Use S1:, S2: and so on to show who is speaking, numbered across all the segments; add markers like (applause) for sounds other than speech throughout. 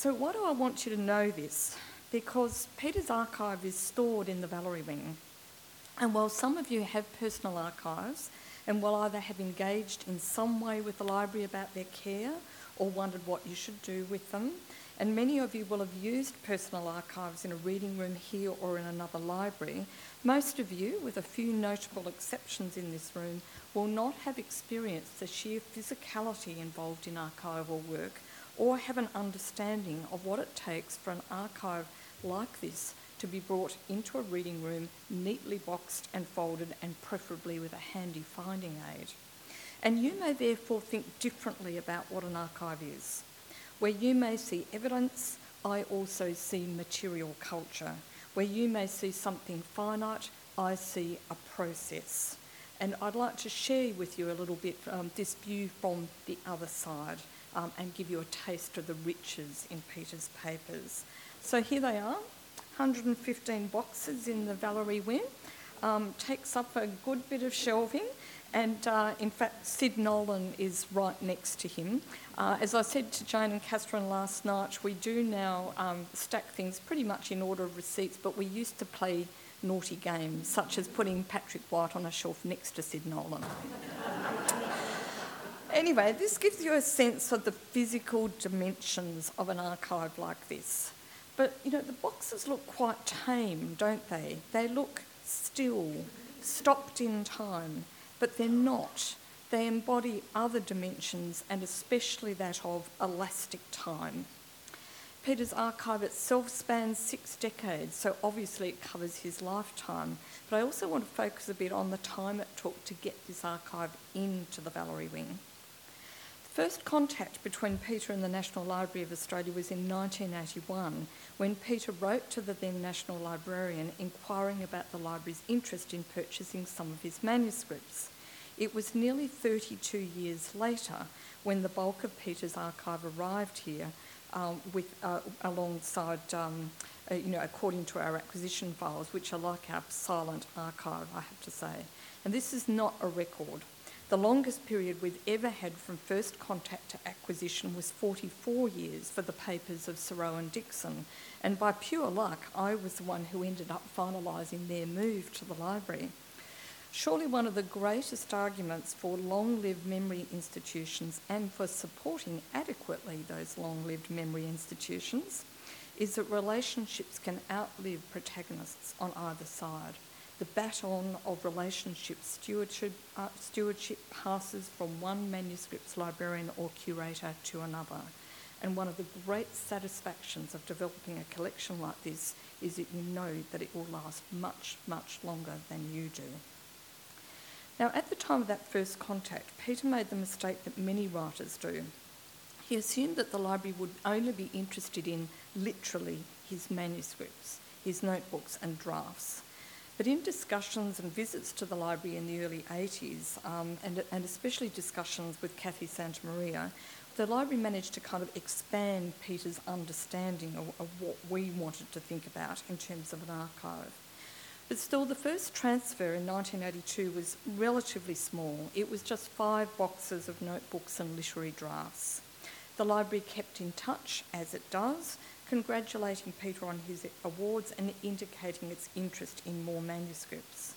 S1: So, why do I want you to know this? Because Peter's archive is stored in the Valerie Wing. And while some of you have personal archives and while either have engaged in some way with the library about their care or wondered what you should do with them, and many of you will have used personal archives in a reading room here or in another library, most of you, with a few notable exceptions in this room, will not have experienced the sheer physicality involved in archival work or have an understanding of what it takes for an archive like this to be brought into a reading room neatly boxed and folded and preferably with a handy finding aid. And you may therefore think differently about what an archive is. Where you may see evidence, I also see material culture. Where you may see something finite, I see a process. And I'd like to share with you a little bit um, this view from the other side um, and give you a taste of the riches in Peter's papers. So here they are 115 boxes in the Valerie Wing. Um, takes up a good bit of shelving, and uh, in fact, Sid Nolan is right next to him. Uh, as I said to Jane and Catherine last night, we do now um, stack things pretty much in order of receipts, but we used to play naughty games, such as putting Patrick White on a shelf next to Sid Nolan. (laughs) Anyway, this gives you a sense of the physical dimensions of an archive like this. But you know, the boxes look quite tame, don't they? They look still, stopped in time, but they're not. They embody other dimensions and especially that of elastic time. Peter's archive itself spans six decades, so obviously it covers his lifetime. But I also want to focus a bit on the time it took to get this archive into the Valerie Wing. First contact between Peter and the National Library of Australia was in 1981 when Peter wrote to the then National Librarian inquiring about the library's interest in purchasing some of his manuscripts. It was nearly 32 years later when the bulk of Peter's archive arrived here um, with, uh, alongside, um, uh, you know, according to our acquisition files, which are like our silent archive, I have to say. And this is not a record. The longest period we've ever had from first contact to acquisition was 44 years for the papers of Sir Owen Dixon, and by pure luck, I was the one who ended up finalising their move to the library. Surely one of the greatest arguments for long lived memory institutions and for supporting adequately those long lived memory institutions is that relationships can outlive protagonists on either side the baton of relationship stewardship, uh, stewardship passes from one manuscript's librarian or curator to another. And one of the great satisfactions of developing a collection like this is that you know that it will last much, much longer than you do. Now, at the time of that first contact, Peter made the mistake that many writers do. He assumed that the library would only be interested in literally his manuscripts, his notebooks, and drafts. But in discussions and visits to the library in the early 80s, um, and, and especially discussions with Kathy Santamaria, the library managed to kind of expand Peter's understanding of, of what we wanted to think about in terms of an archive. But still, the first transfer in 1982 was relatively small. It was just five boxes of notebooks and literary drafts. The library kept in touch, as it does, congratulating Peter on his awards and indicating its interest in more manuscripts.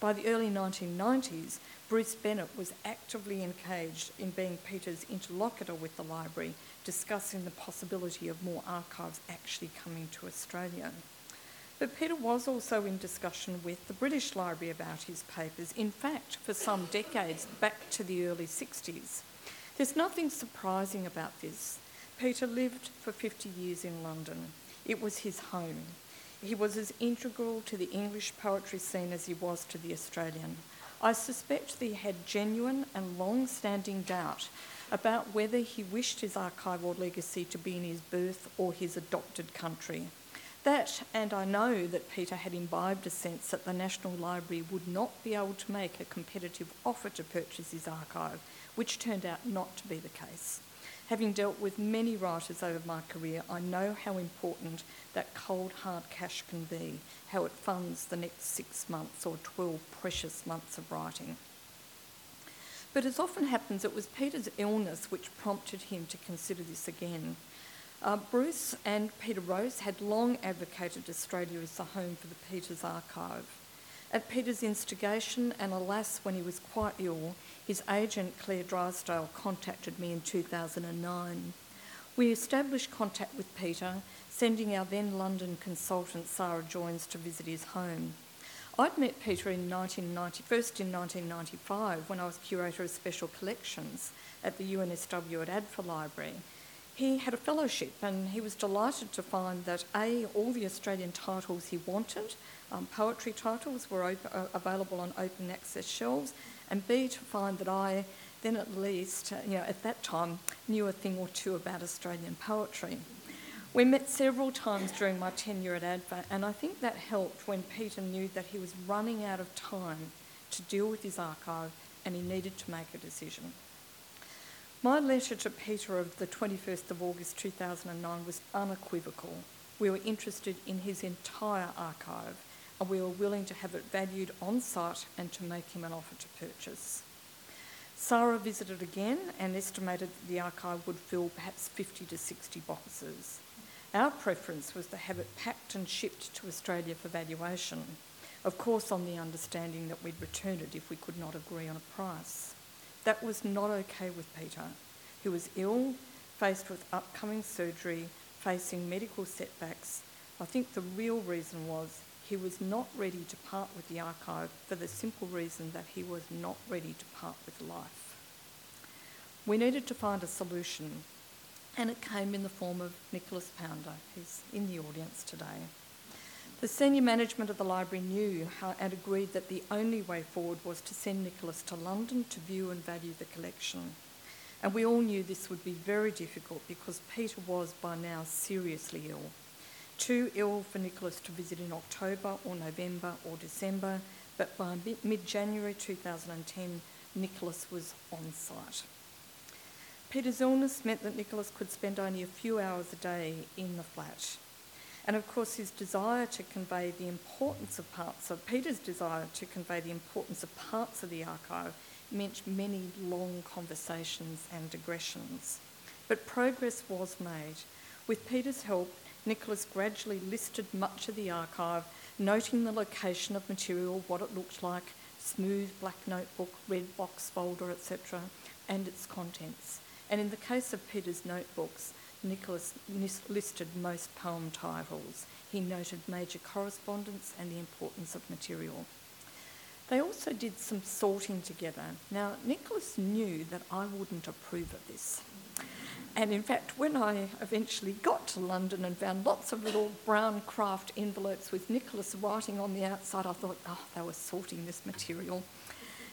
S1: By the early 1990s, Bruce Bennett was actively engaged in being Peter's interlocutor with the library, discussing the possibility of more archives actually coming to Australia. But Peter was also in discussion with the British Library about his papers, in fact, for some decades, back to the early 60s. There's nothing surprising about this. Peter lived for 50 years in London. It was his home. He was as integral to the English poetry scene as he was to the Australian. I suspect that he had genuine and long standing doubt about whether he wished his archival legacy to be in his birth or his adopted country. That, and I know that Peter had imbibed a sense that the National Library would not be able to make a competitive offer to purchase his archive, which turned out not to be the case. Having dealt with many writers over my career, I know how important that cold hard cash can be, how it funds the next six months or 12 precious months of writing. But as often happens, it was Peter's illness which prompted him to consider this again. Uh, Bruce and Peter Rose had long advocated Australia as the home for the Peters Archive. At Peter's instigation, and alas, when he was quite ill, his agent Claire Drysdale contacted me in 2009. We established contact with Peter, sending our then London consultant Sarah Joins to visit his home. I'd met Peter in 1990, first in 1995 when I was curator of special collections at the UNSW at Adfa Library. He had a fellowship and he was delighted to find that A, all the Australian titles he wanted, um, poetry titles, were op- uh, available on open access shelves, and B, to find that I then at least, uh, you know, at that time, knew a thing or two about Australian poetry. We met several times during my tenure at ADFA, and I think that helped when Peter knew that he was running out of time to deal with his archive and he needed to make a decision. My letter to Peter of the 21st of August 2009 was unequivocal. We were interested in his entire archive and we were willing to have it valued on site and to make him an offer to purchase. Sarah visited again and estimated that the archive would fill perhaps 50 to 60 boxes. Our preference was to have it packed and shipped to Australia for valuation, of course, on the understanding that we'd return it if we could not agree on a price. That was not okay with Peter, who was ill, faced with upcoming surgery, facing medical setbacks. I think the real reason was he was not ready to part with the archive for the simple reason that he was not ready to part with life. We needed to find a solution and it came in the form of Nicholas Pounder, who's in the audience today. The senior management of the library knew how, and agreed that the only way forward was to send Nicholas to London to view and value the collection. And we all knew this would be very difficult because Peter was by now seriously ill. Too ill for Nicholas to visit in October or November or December, but by mid January 2010, Nicholas was on site. Peter's illness meant that Nicholas could spend only a few hours a day in the flat. And of course, his desire to convey the importance of parts of Peter's desire to convey the importance of parts of the archive meant many long conversations and digressions. But progress was made. With Peter's help, Nicholas gradually listed much of the archive, noting the location of material, what it looked like, smooth black notebook, red box folder, etc., and its contents. And in the case of Peter's notebooks, Nicholas listed most poem titles. He noted major correspondence and the importance of material. They also did some sorting together. Now, Nicholas knew that I wouldn't approve of this. And in fact, when I eventually got to London and found lots of little brown kraft envelopes with Nicholas writing on the outside, I thought, oh, they were sorting this material.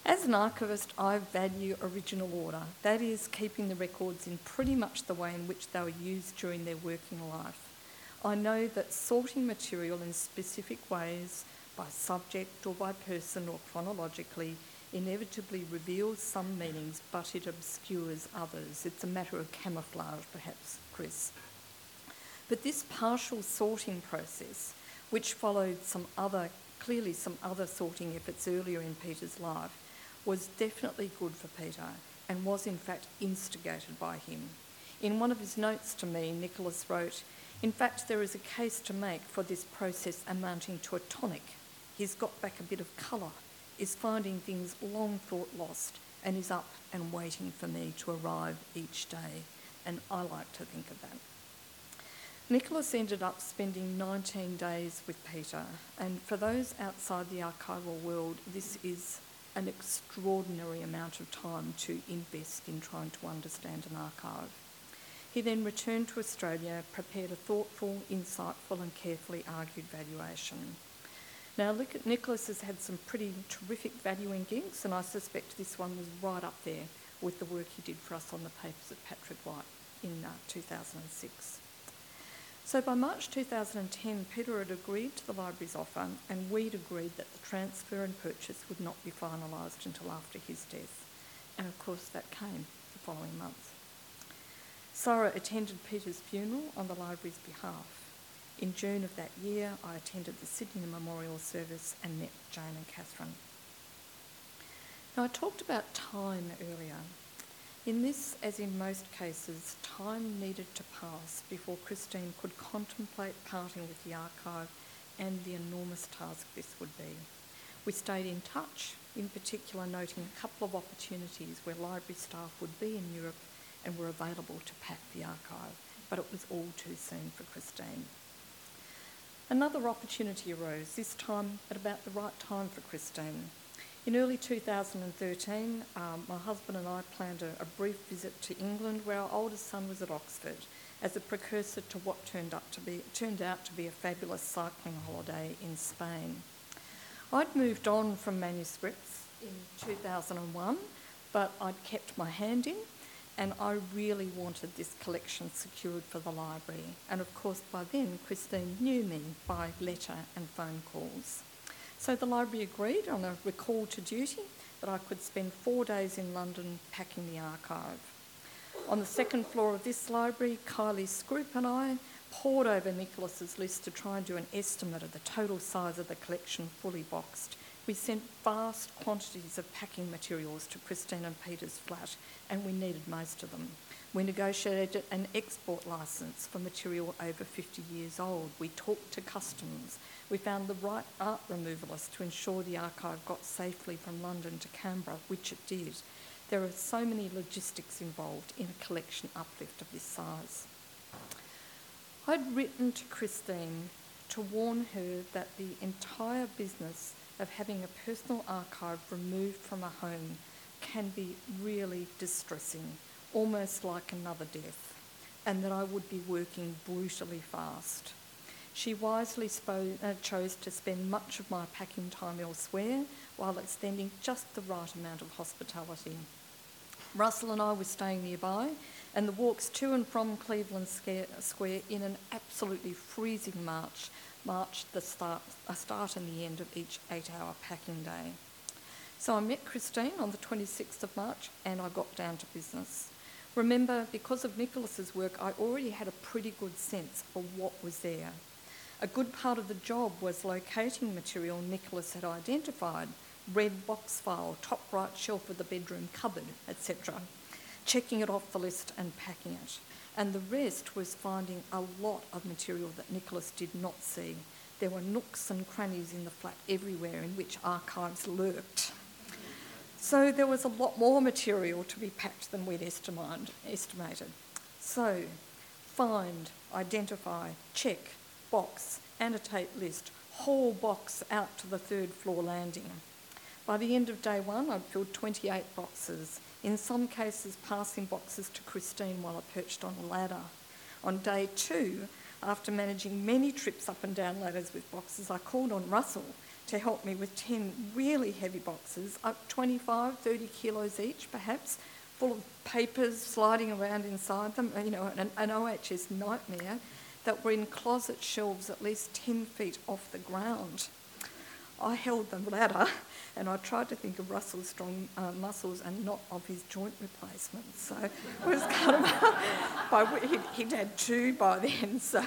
S1: As an archivist, I value original order, that is, keeping the records in pretty much the way in which they were used during their working life. I know that sorting material in specific ways, by subject or by person or chronologically, inevitably reveals some meanings, but it obscures others. It's a matter of camouflage, perhaps, Chris. But this partial sorting process, which followed some other, clearly some other sorting efforts earlier in Peter's life, was definitely good for Peter and was in fact instigated by him. In one of his notes to me, Nicholas wrote, In fact, there is a case to make for this process amounting to a tonic. He's got back a bit of colour, is finding things long thought lost, and is up and waiting for me to arrive each day. And I like to think of that. Nicholas ended up spending 19 days with Peter, and for those outside the archival world, this is an extraordinary amount of time to invest in trying to understand an archive. He then returned to Australia, prepared a thoughtful, insightful, and carefully argued valuation. Now, Nicholas has had some pretty terrific valuing gigs, and I suspect this one was right up there with the work he did for us on the papers at Patrick White in uh, 2006. So by March 2010, Peter had agreed to the library's offer, and we'd agreed that the transfer and purchase would not be finalised until after his death. And of course, that came the following month. Sarah attended Peter's funeral on the library's behalf. In June of that year, I attended the Sydney memorial service and met Jane and Catherine. Now, I talked about time earlier, In this, as in most cases, time needed to pass before Christine could contemplate parting with the archive and the enormous task this would be. We stayed in touch, in particular noting a couple of opportunities where library staff would be in Europe and were available to pack the archive, but it was all too soon for Christine. Another opportunity arose, this time at about the right time for Christine. In early 2013, um, my husband and I planned a, a, brief visit to England where our oldest son was at Oxford as a precursor to what turned, up to be, turned out to be a fabulous cycling holiday in Spain. I'd moved on from manuscripts in 2001, but I'd kept my hand in and I really wanted this collection secured for the library. And of course, by then, Christine knew me by letter and phone calls. So the library agreed on a recall to duty that I could spend four days in London packing the archive. On the second floor of this library, Kylie Scroope and I pored over Nicholas's list to try and do an estimate of the total size of the collection fully boxed. We sent vast quantities of packing materials to Christine and Peter's flat, and we needed most of them. We negotiated an export licence for material over 50 years old. We talked to customs we found the right art removalist to ensure the archive got safely from London to Canberra, which it did. There are so many logistics involved in a collection uplift of this size. I'd written to Christine to warn her that the entire business of having a personal archive removed from a home can be really distressing, almost like another death, and that I would be working brutally fast. She wisely spo- uh, chose to spend much of my packing time elsewhere while extending just the right amount of hospitality. Russell and I were staying nearby, and the walks to and from Cleveland Square in an absolutely freezing March marched the start, a start and the end of each eight hour packing day. So I met Christine on the 26th of March and I got down to business. Remember, because of Nicholas's work, I already had a pretty good sense of what was there. A good part of the job was locating material Nicholas had identified red box file, top right shelf of the bedroom cupboard, etc. Checking it off the list and packing it. And the rest was finding a lot of material that Nicholas did not see. There were nooks and crannies in the flat everywhere in which archives lurked. So there was a lot more material to be packed than we'd estimated. So, find, identify, check, box, annotate list, haul box out to the third floor landing. By the end of day one, I'd filled 28 boxes, in some cases passing boxes to Christine while I perched on a ladder. On day two, after managing many trips up and down ladders with boxes, I called on Russell to help me with 10 really heavy boxes, up 25, 30 kilos each perhaps, full of papers sliding around inside them, you know, an, an OHS nightmare that were in closet shelves at least 10 feet off the ground. I held the ladder and I tried to think of Russell's strong uh, muscles and not of his joint replacements. So it was kind of, (laughs) by, he'd, he'd, had two by then. (laughs) So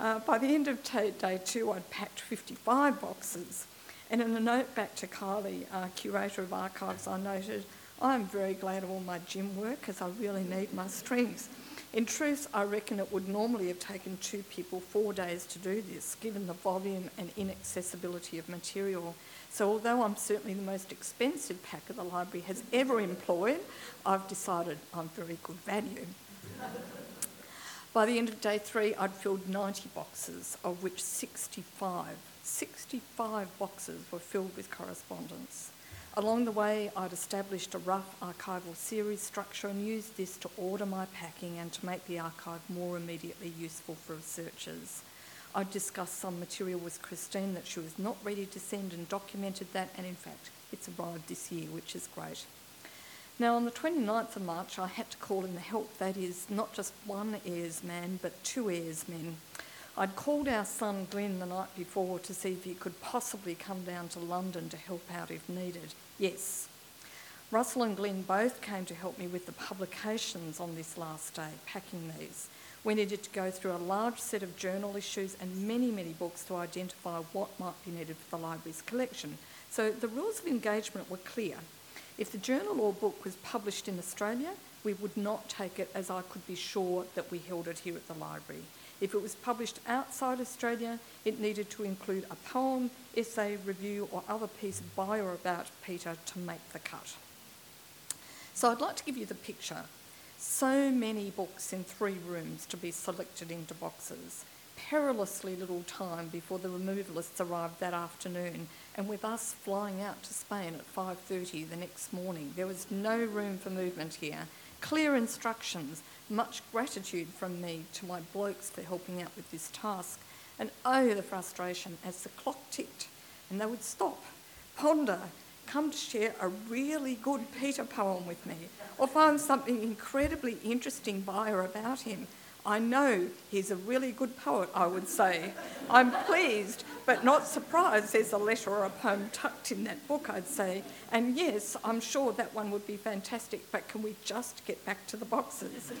S1: uh, by the end of t- day two, I'd packed 55 boxes. And in a note back to Kylie, uh, curator of archives, I noted, I am very glad of all my gym work because I really need my strength. In truth, I reckon it would normally have taken two people four days to do this, given the volume and inaccessibility of material. So, although I'm certainly the most expensive packer the library has ever employed, I've decided I'm very good value. By the end of day three, I'd filled 90 boxes, of which 65, 65 boxes were filled with correspondence. Along the way, I'd established a rough archival series structure and used this to order my packing and to make the archive more immediately useful for researchers. I'd discussed some material with Christine that she was not ready to send and documented that, and in fact, it's arrived this year, which is great. Now, on the 29th of March, I had to call in the help, that is, not just one heirs man, but two heirs men. I'd called our son Glenn the night before to see if he could possibly come down to London to help out if needed. Yes. Russell and Glenn both came to help me with the publications on this last day, packing these. We needed to go through a large set of journal issues and many, many books to identify what might be needed for the library's collection. So the rules of engagement were clear. If the journal or book was published in Australia, we would not take it as I could be sure that we held it here at the library. If it was published outside Australia, it needed to include a poem, essay, review, or other piece by or about Peter to make the cut. So I'd like to give you the picture. So many books in three rooms to be selected into boxes. Perilously little time before the removalists arrived that afternoon, and with us flying out to Spain at 5:30 the next morning, there was no room for movement here. Clear instructions, much gratitude from me to my blokes for helping out with this task, and oh, the frustration as the clock ticked and they would stop, ponder, come to share a really good Peter poem with me, or find something incredibly interesting by or about him. I know he's a really good poet, I would say. I'm pleased, but not surprised there's a letter or a poem tucked in that book, I'd say. And yes, I'm sure that one would be fantastic, but can we just get back to the boxes?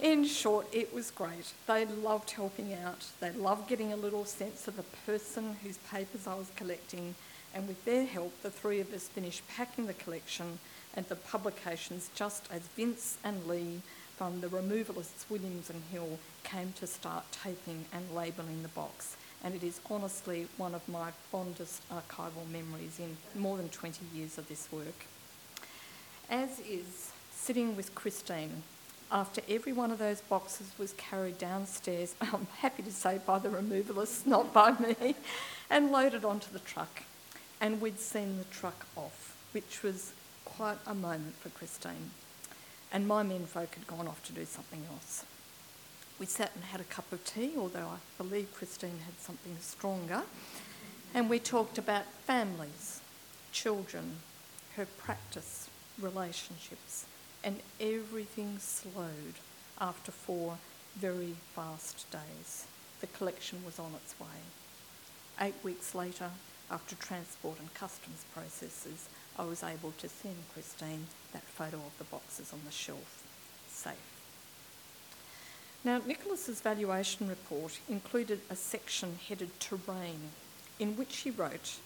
S1: In short, it was great. They loved helping out. They loved getting a little sense of the person whose papers I was collecting. And with their help, the three of us finished packing the collection and the publications just as Vince and Lee from the removalists Williams and Hill came to start taping and labelling the box. And it is honestly one of my fondest archival memories in more than 20 years of this work. As is sitting with Christine after every one of those boxes was carried downstairs, (laughs) I'm happy to say by the removalists, not by me, (laughs) and loaded onto the truck. And we'd seen the truck off, which was quite a moment for Christine and my menfolk had gone off to do something else. We sat and had a cup of tea, although I believe Christine had something stronger, and we talked about families, children, her practice, relationships, and everything slowed after four very fast days. The collection was on its way. Eight weeks later, after transport and customs processes, I was able to send Christine that photo of the boxes on the shelf, safe. Now, Nicholas's valuation report included a section headed Terrain, in which he wrote,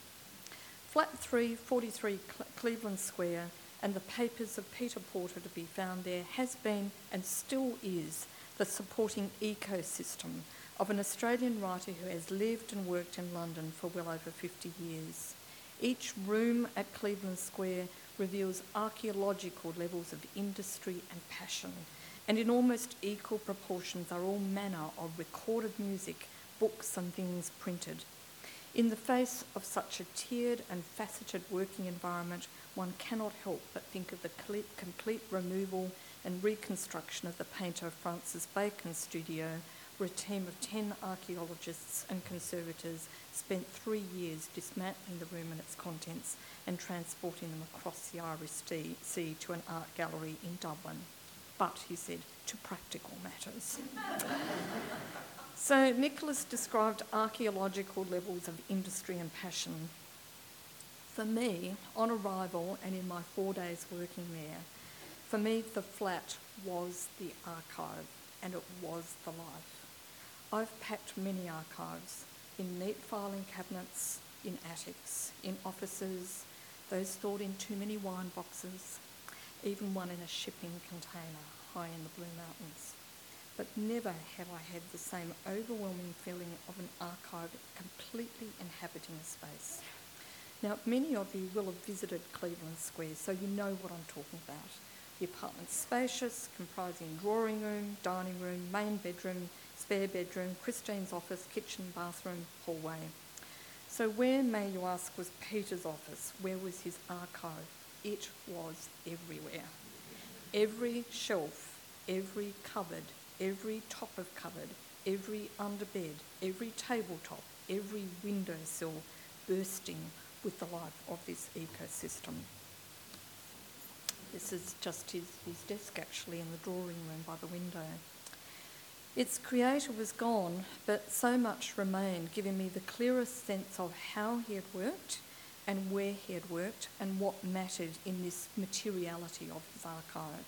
S1: Flat 343 Cleveland Square, and the papers of Peter Porter to be found there has been and still is the supporting ecosystem of an Australian writer who has lived and worked in London for well over 50 years. Each room at Cleveland Square reveals archaeological levels of industry and passion, and in almost equal proportions are all manner of recorded music, books, and things printed. In the face of such a tiered and faceted working environment, one cannot help but think of the complete removal and reconstruction of the painter Francis Bacon's studio, where a team of 10 archaeologists and conservators spent three years dismantling the room and its contents and transporting them across the Irish Sea to an art gallery in Dublin. But, he said, to practical matters. so Nicholas described archaeological levels of industry and passion. For me, on arrival and in my four days working there, for me the flat was the archive and it was the life. I've packed many archives in neat filing cabinets, in attics, in offices, those stored in too many wine boxes, even one in a shipping container high in the Blue Mountains. But never have I had the same overwhelming feeling of an archive completely inhabiting a space. Now, many of you will have visited Cleveland Square, so you know what I'm talking about. The apartment's spacious, comprising drawing room, dining room, main bedroom, spare bedroom, Christine's office, kitchen, bathroom, hallway. So, where, may you ask, was Peter's office? Where was his archive? It was everywhere. Every shelf, every cupboard, every top of cupboard, every underbed, every tabletop, every windowsill bursting with the life of this ecosystem. This is just his, his desk actually in the drawing room by the window. Its creator was gone, but so much remained, giving me the clearest sense of how he had worked and where he had worked and what mattered in this materiality of his archive.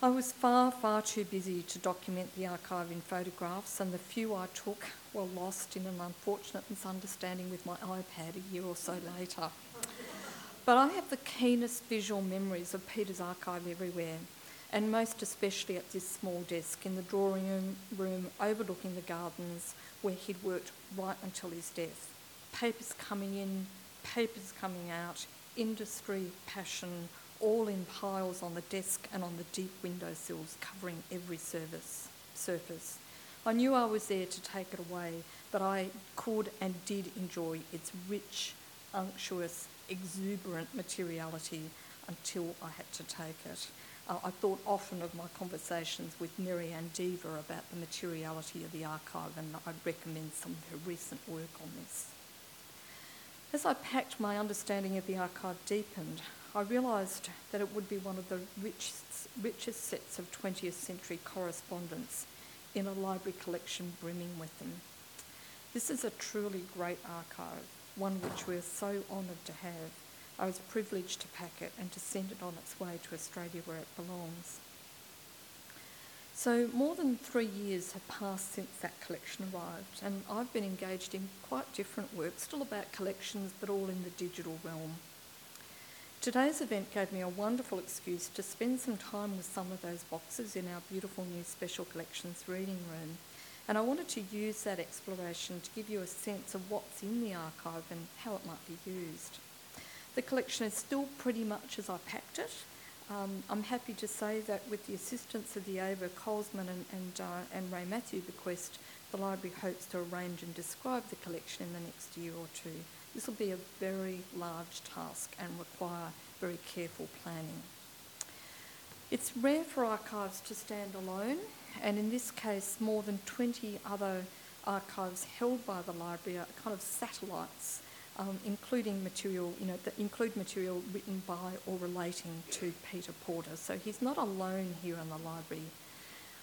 S1: I was far, far too busy to document the archive in photographs, and the few I took were lost in an unfortunate misunderstanding with my iPad a year or so later. But I have the keenest visual memories of Peter's archive everywhere, and most especially at this small desk in the drawing room, overlooking the gardens where he'd worked right until his death. Papers coming in, papers coming out, industry, passion, all in piles on the desk and on the deep windowsills covering every surface. surface. I knew I was there to take it away, but I could and did enjoy its rich, unctuous, exuberant materiality until I had to take it. Uh, I thought often of my conversations with Ann Deaver about the materiality of the archive, and I'd recommend some of her recent work on this. As I packed, my understanding of the archive deepened. I realised that it would be one of the richest, richest sets of 20th century correspondence in a library collection brimming with them. This is a truly great archive, one which we're so honoured to have. I was privileged to pack it and to send it on its way to Australia where it belongs. So, more than three years have passed since that collection arrived, and I've been engaged in quite different work, still about collections, but all in the digital realm. Today's event gave me a wonderful excuse to spend some time with some of those boxes in our beautiful new Special Collections reading room. And I wanted to use that exploration to give you a sense of what's in the archive and how it might be used. The collection is still pretty much as I packed it. Um, I'm happy to say that with the assistance of the Eva Kollsman and, and, uh, and Ray Mathew bequest, the library hopes to arrange and describe the collection in the next year or two. This will be a very large task and require very careful planning. It's rare for archives to stand alone, and in this case, more than 20 other archives held by the library are kind of satellites, um, including material, you know, that include material written by or relating to Peter Porter. So he's not alone here in the library.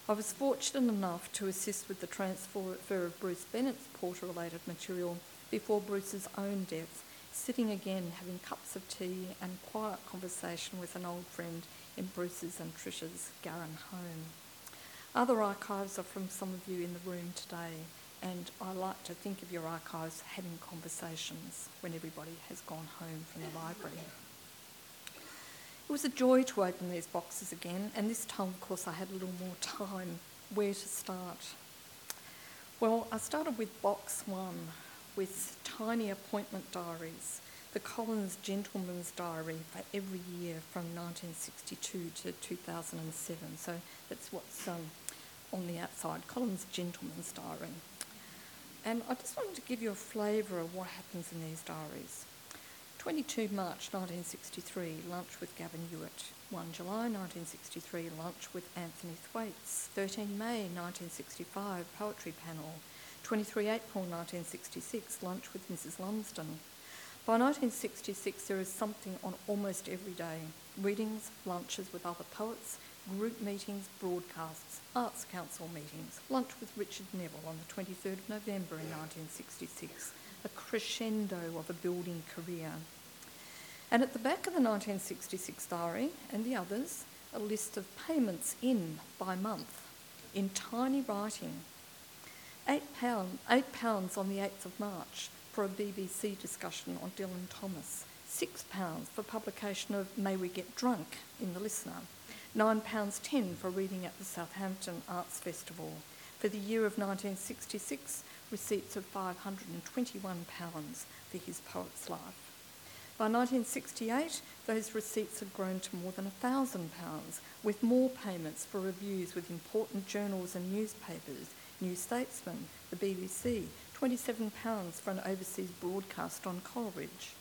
S1: I was fortunate enough to assist with the transfer of Bruce Bennett's Porter-related material before Bruce's own death, sitting again having cups of tea and quiet conversation with an old friend in Bruce's and Trisha's Garran home. Other archives are from some of you in the room today, and I like to think of your archives having conversations when everybody has gone home from the library. It was a joy to open these boxes again, and this time, of course, I had a little more time. Where to start? Well, I started with box one, with tiny appointment diaries, the Collins Gentleman's Diary for every year from 1962 to 2007. So that's what's um, on the outside, Collins Gentleman's Diary. And I just wanted to give you a flavour of what happens in these diaries. 22 March 1963, lunch with Gavin Ewart. 1 July 1963, lunch with Anthony Thwaites. 13 May 1965, poetry panel. 23 April 1966, lunch with Mrs. Lumsden. By 1966, there is something on almost every day readings, lunches with other poets, group meetings, broadcasts, Arts Council meetings, lunch with Richard Neville on the 23rd of November in 1966, a crescendo of a building career. And at the back of the 1966 diary and the others, a list of payments in by month in tiny writing Eight, pound, eight pounds on the 8th of March for a BBC discussion on Dylan Thomas. Six pounds for publication of May We Get Drunk in The Listener. Nine pounds ten for reading at the Southampton Arts Festival. For the year of 1966, receipts of £521 for his poet's life. By 1968, those receipts had grown to more than £1,000, with more payments for reviews with important journals and newspapers New Statesman, the BBC, £27 for an overseas broadcast on Coleridge.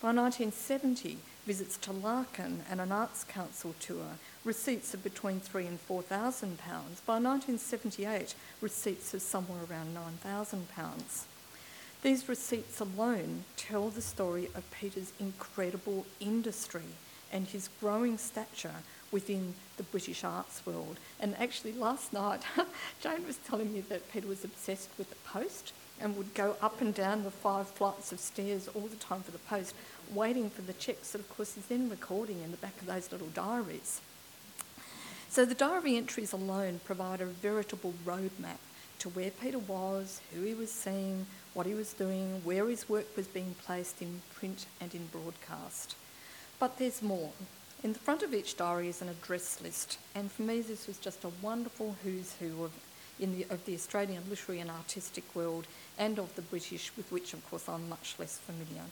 S1: By 1970, visits to Larkin and an Arts Council tour, receipts of between three and four thousand pounds. By 1978, receipts of somewhere around nine thousand pounds. These receipts alone tell the story of Peter's incredible industry and his growing stature within the British arts world. And actually, last night, (laughs) Jane was telling me that Peter was obsessed with the post and would go up and down the five flights of stairs all the time for the post, waiting for the checks that, of course, he's then recording in the back of those little diaries. So the diary entries alone provide a veritable roadmap to where Peter was, who he was seeing, what he was doing, where his work was being placed in print and in broadcast. But there's more. In the front of each diary is an address list, and for me, this was just a wonderful who's who of, the, of the Australian literary and artistic world and of the British, with which, of course, I'm much less familiar.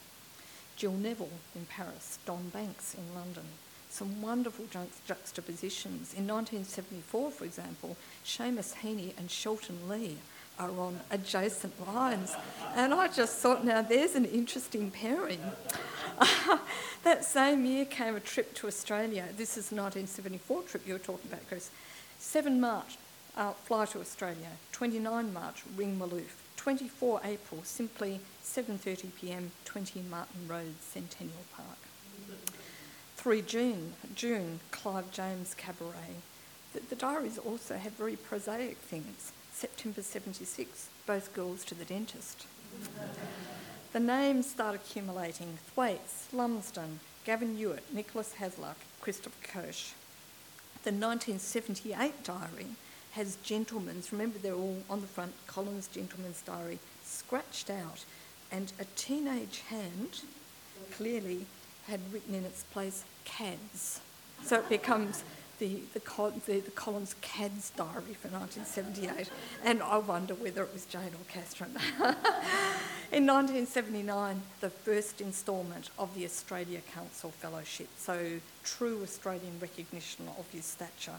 S1: Jill Neville in Paris, Don Banks in London. Some wonderful juxtapositions. In 1974, for example, Seamus Heaney and Shelton Lee are on adjacent lines. And I just thought, now there's an interesting pairing. (laughs) that same year came a trip to Australia. This is the 1974 trip you were talking about, Chris. 7 March, uh, fly to Australia. 29 March, ring Malouf. 24 April, simply 7.30pm, 20 Martin Road, Centennial Park. 3 June, June, Clive James Cabaret. The, the diaries also have very prosaic things. September 76, both girls to the dentist. the names start accumulating Thwaites, Lumsden, Gavin Ewart, Nicholas Hasluck, Christopher Kirsch. The 1978 diary has gentlemen's, remember they're all on the front, Collins Gentleman's Diary, scratched out, and a teenage hand clearly had written in its place CADS. So it becomes the, the, the, the Collins Cad's diary for 1978, and I wonder whether it was Jane or Catherine. (laughs) in 1979, the first instalment of the Australia Council Fellowship, so true Australian recognition of his stature.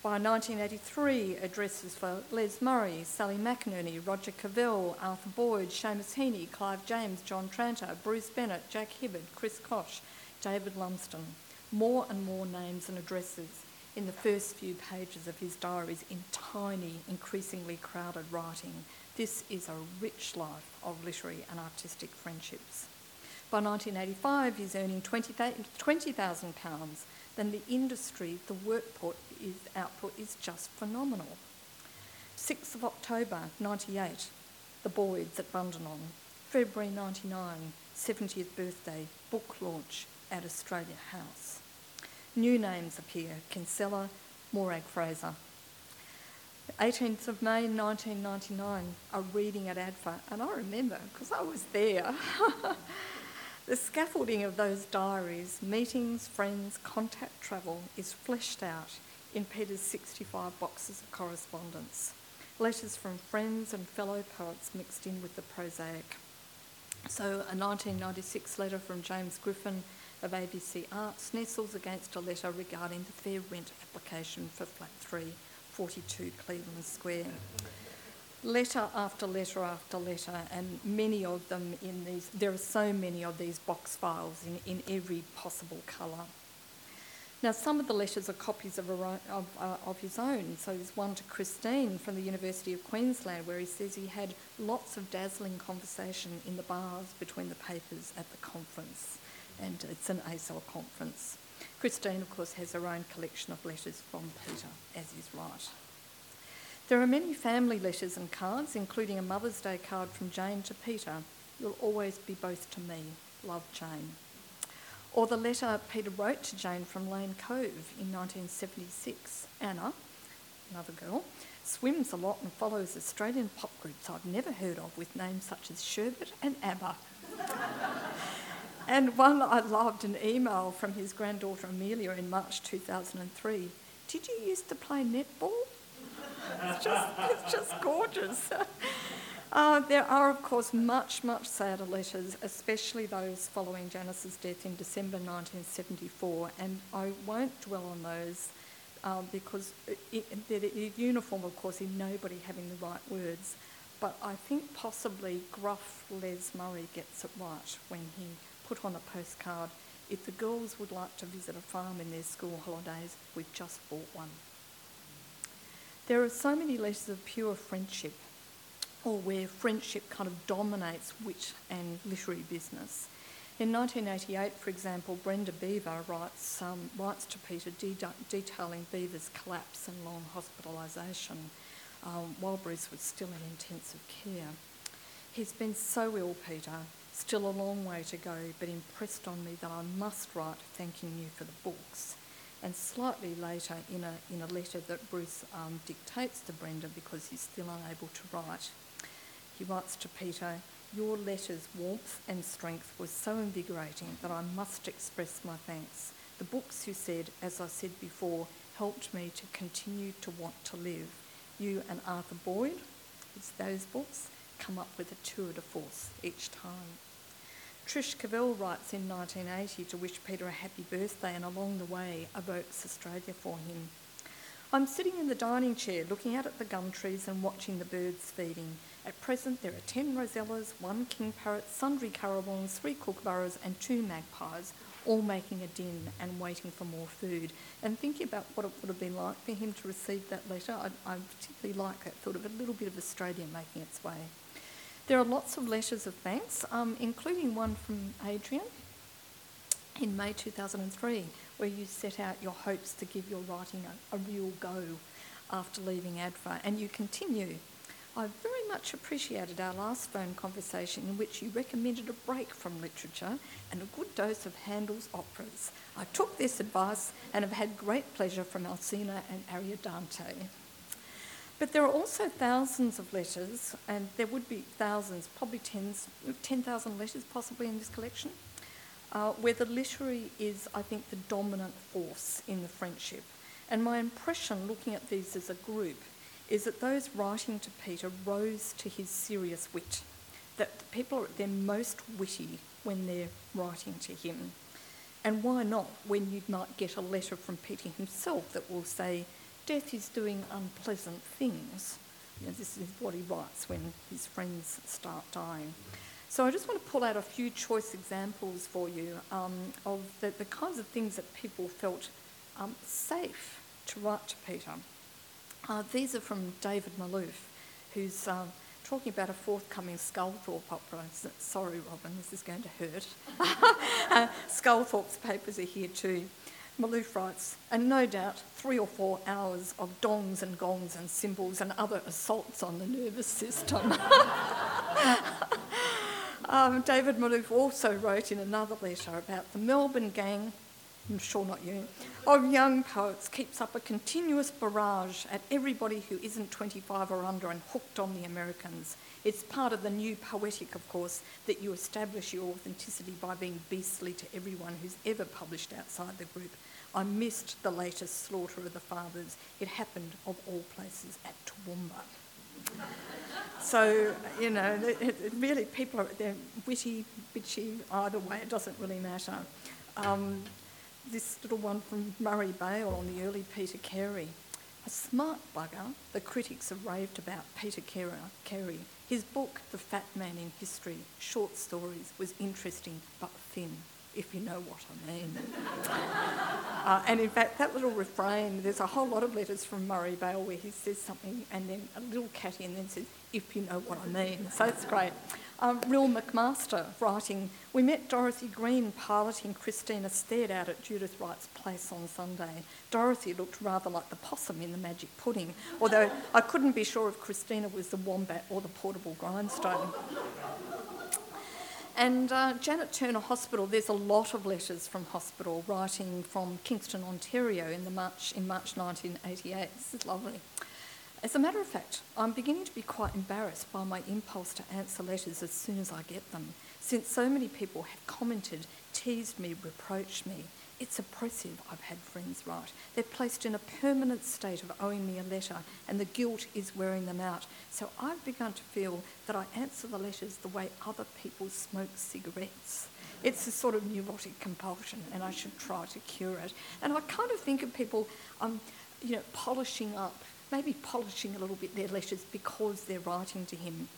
S1: By 1983, addresses for Les Murray, Sally McInerney, Roger Covell, Arthur Boyd, Seamus Heaney, Clive James, John Tranter, Bruce Bennett, Jack Hibberd, Chris Koch, David Lumsden more and more names and addresses in the first few pages of his diaries in tiny, increasingly crowded writing. This is a rich life of literary and artistic friendships. By 1985, he's earning £20,000. then the industry, the work is, output is just phenomenal. 6th of October 98, the Boyds at Bundanon. February 99, 70th birthday, book launch at Australia House. New names appear Kinsella, Morag Fraser. 18th of May 1999, a reading at ADFA, and I remember because I was there. (laughs) the scaffolding of those diaries, meetings, friends, contact travel, is fleshed out in Peter's 65 boxes of correspondence. Letters from friends and fellow poets mixed in with the prosaic. So, a 1996 letter from James Griffin of ABC Arts nestles against a letter regarding the fair rent application for flat 3, 42 Cleveland Square. Letter after letter after letter, and many of them in these, there are so many of these box files in, in every possible colour. Now, some of the letters are copies of, of, uh, of, his own. So, there's one to Christine from the University of Queensland where he says he had lots of dazzling conversation in the bars between the papers at the conference and it's an ASAL conference. Christine, of course, has her own collection of letters from Peter, as is right. There are many family letters and cards, including a Mother's Day card from Jane to Peter. You'll always be both to me. Love, Jane. Or the letter Peter wrote to Jane from Lane Cove in 1976. Anna, another girl, swims a lot and follows Australian pop groups I've never heard of with names such as Sherbet and ABBA. And one I loved an email from his granddaughter Amelia in March 2003. Did you used to play netball? It's just, it's just gorgeous. Uh, there are, of course, much, much sadder letters, especially those following Janice's death in December 1974, and I won't dwell on those um, because it, they're uniform, of course, in nobody having the right words. But I think possibly gruff Les Murray gets it right when he put on a postcard, if the girls would like to visit a farm in their school holidays, we've just bought one. There are so many letters of pure friendship, where friendship kind of dominates wit and literary business. In 1988, for example, Brenda Beaver writes, um, writes to Peter de- detailing Beaver's collapse and long hospitalisation um, while Bruce was still in intensive care. He's been so ill, Peter, Still a long way to go, but impressed on me that I must write thanking you for the books. And slightly later, in a, in a letter that Bruce um, dictates to Brenda because he's still unable to write, he writes to Peter, Your letter's warmth and strength was so invigorating that I must express my thanks. The books you said, as I said before, helped me to continue to want to live. You and Arthur Boyd, it's those books, come up with a tour de force each time. Trish Covell writes in 1980 to wish Peter a happy birthday and along the way evokes Australia for him. I'm sitting in the dining chair looking out at the gum trees and watching the birds feeding. At present, there are 10 rosellas, one king parrot, sundry currawongs, three kookaburras, and two magpies, all making a din and waiting for more food. And thinking about what it would have been like for him to receive that letter, I, I particularly like that thought of a little bit of Australia making its way. There are lots of letters of thanks, um, including one from Adrian in May 2003, where you set out your hopes to give your writing a, a real go after leaving ADFA, and you continue. I very much appreciated our last phone conversation in which you recommended a break from literature and a good dose of Handel's operas. I took this advice and have had great pleasure from Alcina and Ariodante. But there are also thousands of letters, and there would be thousands, probably tens, 10,000 letters possibly in this collection, uh, where the literary is, I think, the dominant force in the friendship. And my impression, looking at these as a group, is that those writing to Peter rose to his serious wit, that people are at their most witty when they're writing to him. And why not when you might get a letter from Peter himself that will say, death is doing unpleasant things. You know, this is what he writes when his friends start dying. So I just want to pull out a few choice examples for you um, of the, the, kinds of things that people felt um, safe to write to Peter. Uh, these are from David Malouf, who's um, talking about a forthcoming Sculthorpe opera. Sorry, Robin, this is going to hurt. (laughs) uh, papers are here too. Malouf writes, and no doubt three or four hours of dongs and gongs and cymbals and other assaults on the nervous system. (laughs) um, David Malouf also wrote in another letter about the Melbourne gang, I'm sure not you, of young poets keeps up a continuous barrage at everybody who isn't 25 or under and hooked on the Americans. It's part of the new poetic, of course, that you establish your authenticity by being beastly to everyone who's ever published outside the group. I missed the latest slaughter of the fathers. It happened, of all places, at Toowoomba. so, you know, it, it really, people are, they're witty, bitchy, either way, it doesn't really matter. Um, this little one from Murray Bail on the early Peter Carey. A smart bugger, the critics have raved about Peter Carey. His book, The Fat Man in History, short stories, was interesting but thin if you know what I mean. (laughs) uh, and in fact, that little refrain, there's a whole lot of letters from Murray Bail where he says something and then a little catty and then says, if you know what I mean. So it's great. Um, Rhyll McMaster writing, we met Dorothy Green piloting Christina Stead out at Judith Wright's place on Sunday. Dorothy looked rather like the possum in the magic pudding, although I couldn't be sure if Christina was the wombat or the portable grindstone. And uh, Janette Turner Hospital, there's a lot of letters from hospital writing from Kingston, Ontario in, the March, in March 1988. This is lovely. As a matter of fact, I'm beginning to be quite embarrassed by my impulse to answer letters as soon as I get them, since so many people have commented, teased me, reproached me, it's oppressive, I've had friends write. They're placed in a permanent state of owing me a letter, and the guilt is wearing them out. So I've begun to feel that I answer the letters the way other people smoke cigarettes. It's a sort of neurotic compulsion, and I should try to cure it. And I kind of think of people, um, you know, polishing up, maybe polishing a little bit their letters because they're writing to him.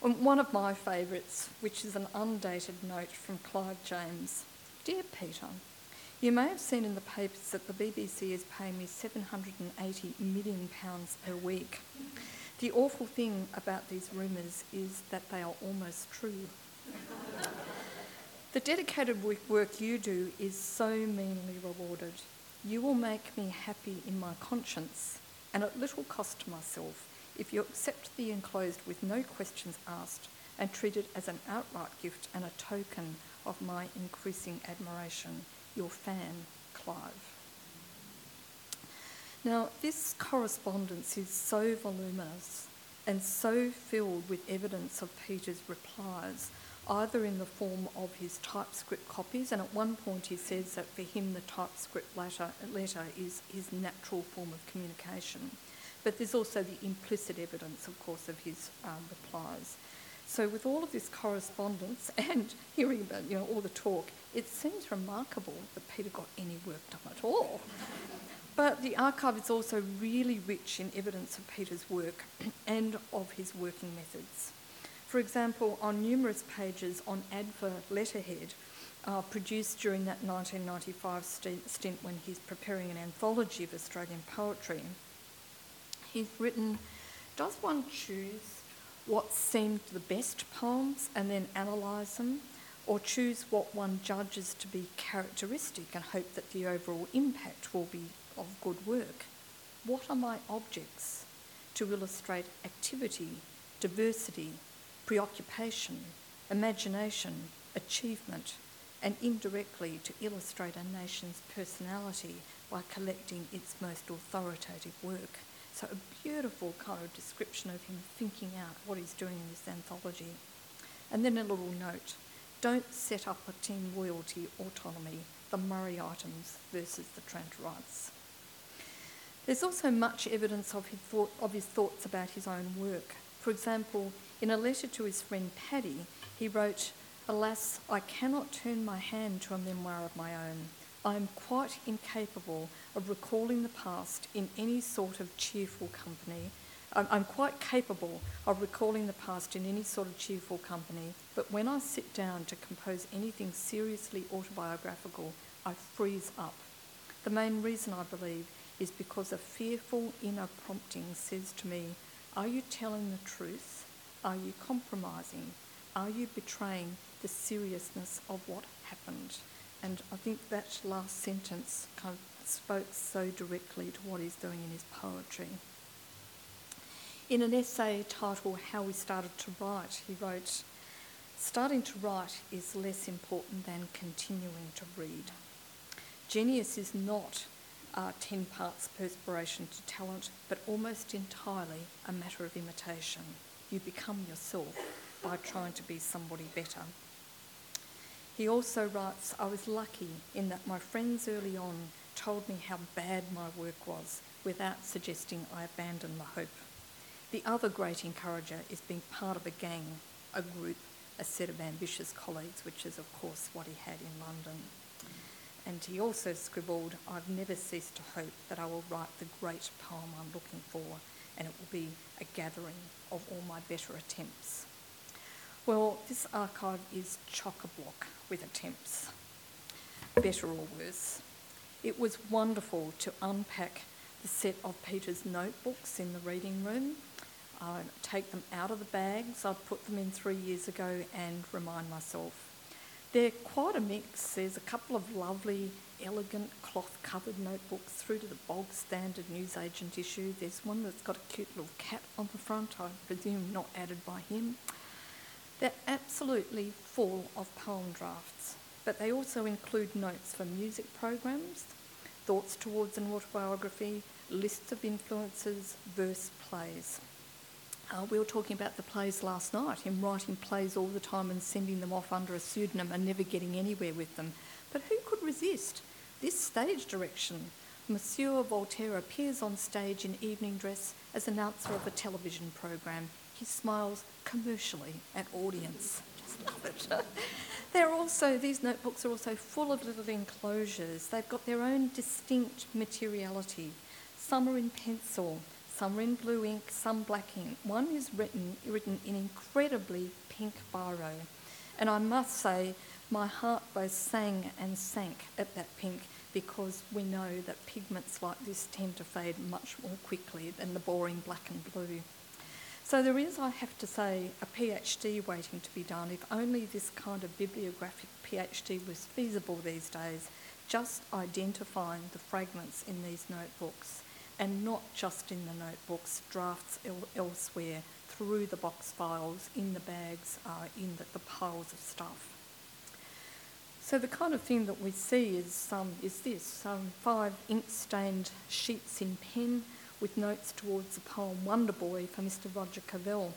S1: one of my favourites, which is an undated note from Clive James Dear Peter, you may have seen in the papers that the BBC is paying me £780 million per week. The awful thing about these rumours is that they are almost true. the dedicated work you do is so meanly rewarded. You will make me happy in my conscience and at little cost to myself if you accept the enclosed with no questions asked and treat it as an outright gift and a token of my increasing admiration your fan, Clive. Now, this correspondence is so voluminous and so filled with evidence of Peter's replies, either in the form of his typescript copies, and at one point he says that for him the typescript letter, letter is his natural form of communication. But there's also the implicit evidence, of course, of his um, replies. So with all of this correspondence (laughs) and hearing about you know all the talk, it seems remarkable that Peter got any work done at all. (laughs) But the archive is also really rich in evidence of Peter's work (clears throat) and of his working methods. For example, on numerous pages on ADFA letterhead, uh, produced during that 1995 stint when he's preparing an anthology of Australian poetry, he's written Does one choose what seemed the best poems and then analyse them, or choose what one judges to be characteristic and hope that the overall impact will be of good work? What are my objects to illustrate activity, diversity, preoccupation, imagination, achievement, and indirectly to illustrate a nation's personality by collecting its most authoritative work? So, a beautiful kind of description of him thinking out what he's doing in this anthology. And then a little note don't set up a team loyalty autonomy, the Murrayites versus the Tranterites. There's also much evidence of his, thought, of his thoughts about his own work. For example, in a letter to his friend Paddy, he wrote, Alas, I cannot turn my hand to a memoir of my own. I am quite incapable of recalling the past in any sort of cheerful company. I'm quite capable of recalling the past in any sort of cheerful company, but when I sit down to compose anything seriously autobiographical, I freeze up. The main reason, I believe, is because a fearful inner prompting says to me, Are you telling the truth? Are you compromising? Are you betraying the seriousness of what happened? And I think that last sentence kind of spoke so directly to what he's doing in his poetry. In an essay titled How We Started to Write, he wrote, Starting to write is less important than continuing to read. Genius is not uh, 10 parts perspiration to talent, but almost entirely a matter of imitation. You become yourself by trying to be somebody better. He also writes, I was lucky in that my friends early on told me how bad my work was without suggesting I abandon the hope. The other great encourager is being part of a gang, a group, a set of ambitious colleagues, which is, of course, what he had in London. And he also scribbled, I've never ceased to hope that I will write the great poem I'm looking for, and it will be a gathering of all my better attempts. Well, this archive is chock a block with attempts, better or worse. It was wonderful to unpack the set of Peter's notebooks in the reading room, uh, take them out of the bags I'd put them in three years ago, and remind myself. They're quite a mix. There's a couple of lovely, elegant, cloth covered notebooks through to the bog standard newsagent issue. There's one that's got a cute little cat on the front, I presume not added by him. They're absolutely full of poem drafts, but they also include notes for music programs, thoughts towards an autobiography, lists of influences, verse plays. Uh, we were talking about the plays last night, him writing plays all the time and sending them off under a pseudonym and never getting anywhere with them. But who could resist this stage direction? Monsieur Voltaire appears on stage in evening dress as announcer of a television program he smiles commercially at audience. Just love it. (laughs) They're also, these notebooks are also full of little enclosures. They've got their own distinct materiality. Some are in pencil, some are in blue ink, some black ink. One is written, written in incredibly pink biro. And I must say, my heart both sang and sank at that pink because we know that pigments like this tend to fade much more quickly than the boring black and blue. So there is, I have to say, a PhD waiting to be done. If only this kind of bibliographic PhD was feasible these days, just identifying the fragments in these notebooks and not just in the notebooks, drafts el- elsewhere, through the box files, in the bags, uh, in the, the, piles of stuff. So the kind of thing that we see is, um, is this, um, five ink-stained sheets in pen, with notes towards the poem Wonder Boy for Mr. Roger Covell.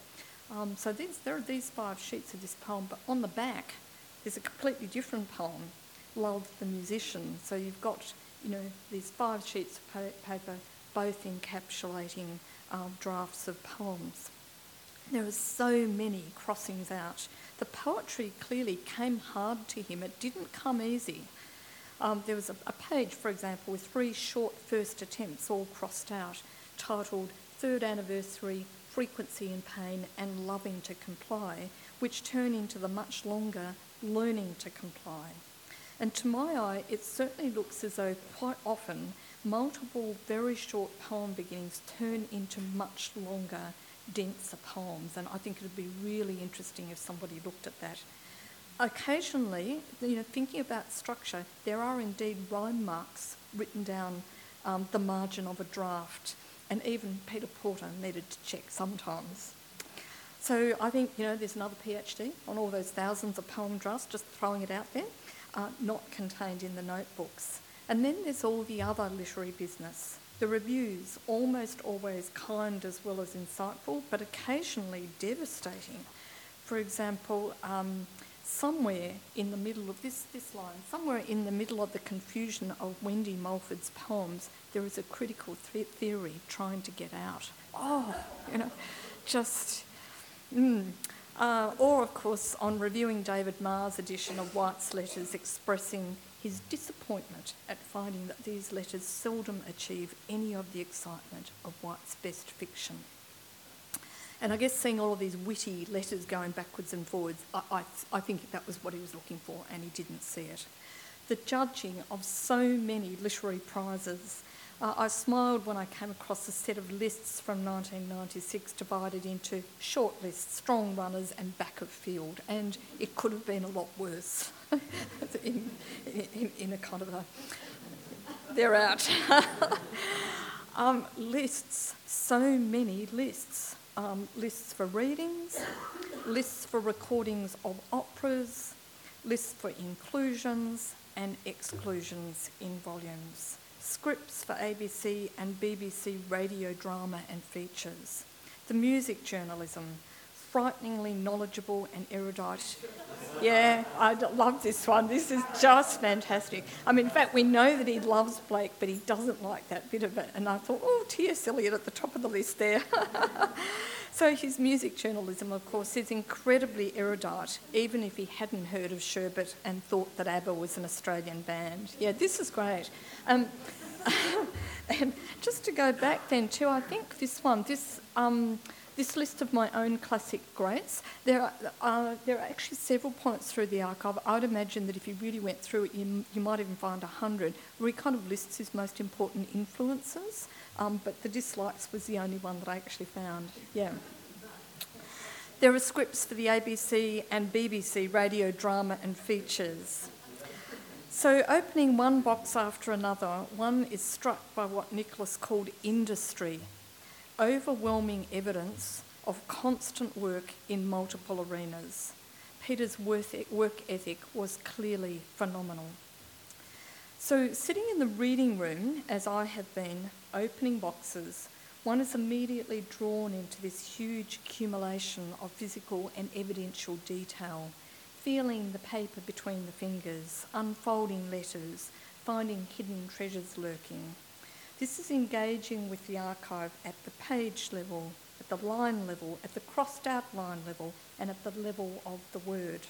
S1: Um, so these, there are these five sheets of this poem, but on the back there's a completely different poem, Love the Musician. So you've got, you know, these five sheets of pa- paper, both encapsulating um, drafts of poems. There are so many crossings out. The poetry clearly came hard to him. It didn't come easy. Um, there was a, a page, for example, with three short first attempts all crossed out, titled Third Anniversary, Frequency and Pain, and Loving to Comply, which turn into the much longer Learning to Comply. And to my eye, it certainly looks as though quite often multiple very short poem beginnings turn into much longer, denser poems. And I think it would be really interesting if somebody looked at that. Occasionally, you know, thinking about structure, there are indeed rhyme marks written down um, the margin of a draft, and even Peter Porter needed to check sometimes. So I think you know there's another PhD on all those thousands of poem drafts, just throwing it out there, uh, not contained in the notebooks. And then there's all the other literary business. The reviews, almost always kind as well as insightful, but occasionally devastating. For example, um, somewhere in the middle of this, this line, somewhere in the middle of the confusion of Wendy Mulford's poems, there is a critical th- theory trying to get out. Oh, you know, just. Mm. Uh, or, of course, on reviewing David Marr's edition of White's letters, expressing his disappointment at finding that these letters seldom achieve any of the excitement of White's best fiction. And I guess seeing all of these witty letters going backwards and forwards, I, I, I think that was what he was looking for, and he didn't see it. The judging of so many literary prizes. Uh, I smiled when I came across a set of lists from 1996 divided into short lists, strong runners, and back of field, and it could have been a lot worse (laughs) in, in, in a kind of a. They're out. (laughs) um, lists, so many lists um, lists for readings, lists for recordings of operas, lists for inclusions and exclusions in volumes, scripts for ABC and BBC radio drama and features, the music journalism, frighteningly knowledgeable and erudite. Yeah, I love this one. This is just fantastic. I mean, in fact, we know that he loves Blake, but he doesn't like that bit of it. And I thought, oh, T.S. Eliot at the top of the list there. (laughs) so his music journalism, of course, is incredibly erudite, even if he hadn't heard of Sherbet and thought that ABBA was an Australian band. Yeah, this is great. Um, (laughs) and just to go back then too, I think this one, this. Um, this list of my own classic greats, there are, uh, there are actually several points through the archive. I would imagine that if you really went through it, you, you might even find a hundred, where he kind of lists his most important influences, um, but the dislikes was the only one that I actually found. Yeah. There are scripts for the ABC and BBC radio drama and features. So, opening one box after another, one is struck by what Nicholas called industry overwhelming evidence of constant work in multiple arenas. Peter's work ethic was clearly phenomenal. So, sitting in the reading room, as I have been, opening boxes, one is immediately drawn into this huge accumulation of physical and evidential detail, feeling the paper between the fingers, unfolding letters, finding hidden treasures lurking. This is engaging with the archive at the page level, at the line level, at the crossed out line level, and at the level of the word.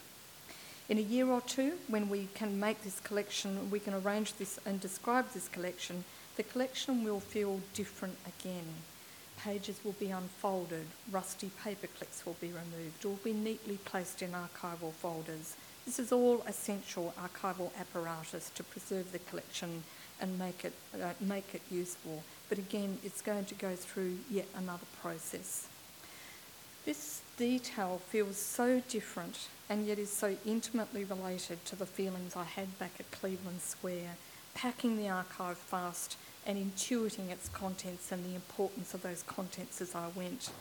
S1: In a year or two, when we can make this collection, we can arrange this and describe this collection, the collection will feel different again. Pages will be unfolded, rusty paper clips will be removed, or be neatly placed in archival folders. This is all essential archival apparatus to preserve the collection and make it, uh, make it useful. But again, it's going to go through yet another process. This detail feels so different and yet is so intimately related to the feelings I had back at Cleveland Square, packing the archive fast and intuiting its contents and the importance of those contents as I went.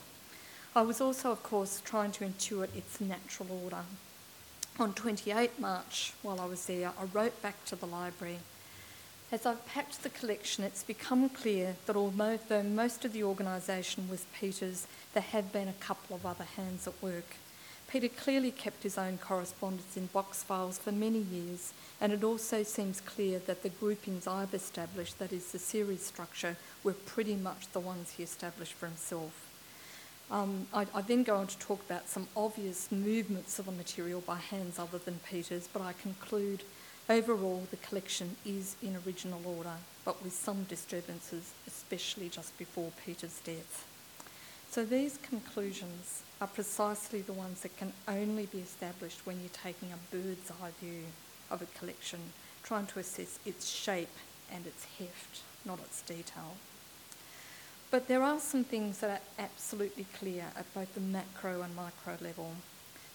S1: I was also, of course, trying to intuit its natural order. On 28 March, while I was there, I wrote back to the library As I've packed the collection, it's become clear that although most of the organisation was Peter's, there have been a couple of other hands at work. Peter clearly kept his own correspondence in box files for many years, and it also seems clear that the groupings I've established, that is the series structure, were pretty much the ones he established for himself. Um, I, I, then go on to talk about some obvious movements of the material by hands other than Peter's, but I conclude overall the collection is in original order, but with some disturbances, especially just before Peter's death. So these conclusions are precisely the ones that can only be established when you're taking a bird's eye view of a collection, trying to assess its shape and its heft, not its detail. But there are some things that are absolutely clear at both the macro and micro level.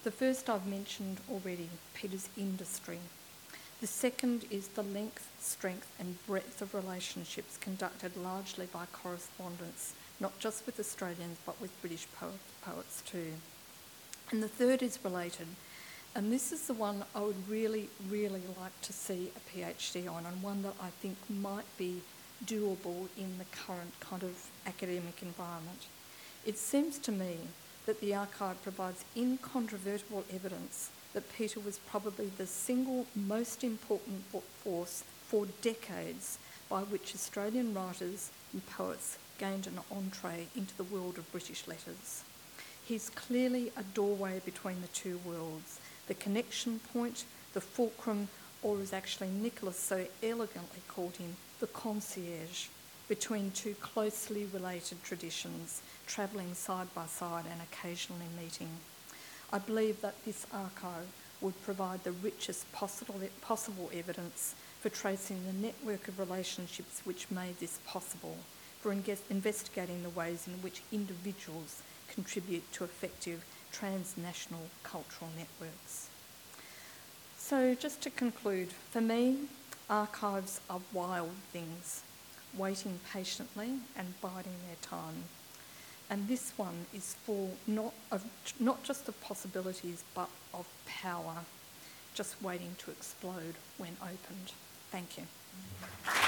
S1: The first I've mentioned already, Peter's industry. The second is the length, strength, and breadth of relationships conducted largely by correspondence, not just with Australians but with British po- poets too. And the third is related, and this is the one I would really, really like to see a PhD on, and one that I think might be doable in the current kind of academic environment. It seems to me that the archive provides incontrovertible evidence that Peter was probably the single most important force for decades by which Australian writers and poets gained an entree into the world of British letters. He's clearly a doorway between the two worlds, the connection point, the fulcrum, or as actually Nicholas so elegantly called him, the concierge between two closely related traditions, travelling side by side and occasionally meeting. I believe that this archive would provide the richest possible, possible evidence for tracing the network of relationships which made this possible, for investigating the ways in which individuals contribute to effective transnational cultural networks. So, just to conclude, for me, Archives are wild things, waiting patiently and biding their time. And this one is full not, of, not just of possibilities, but of power, just waiting to explode when opened. Thank you.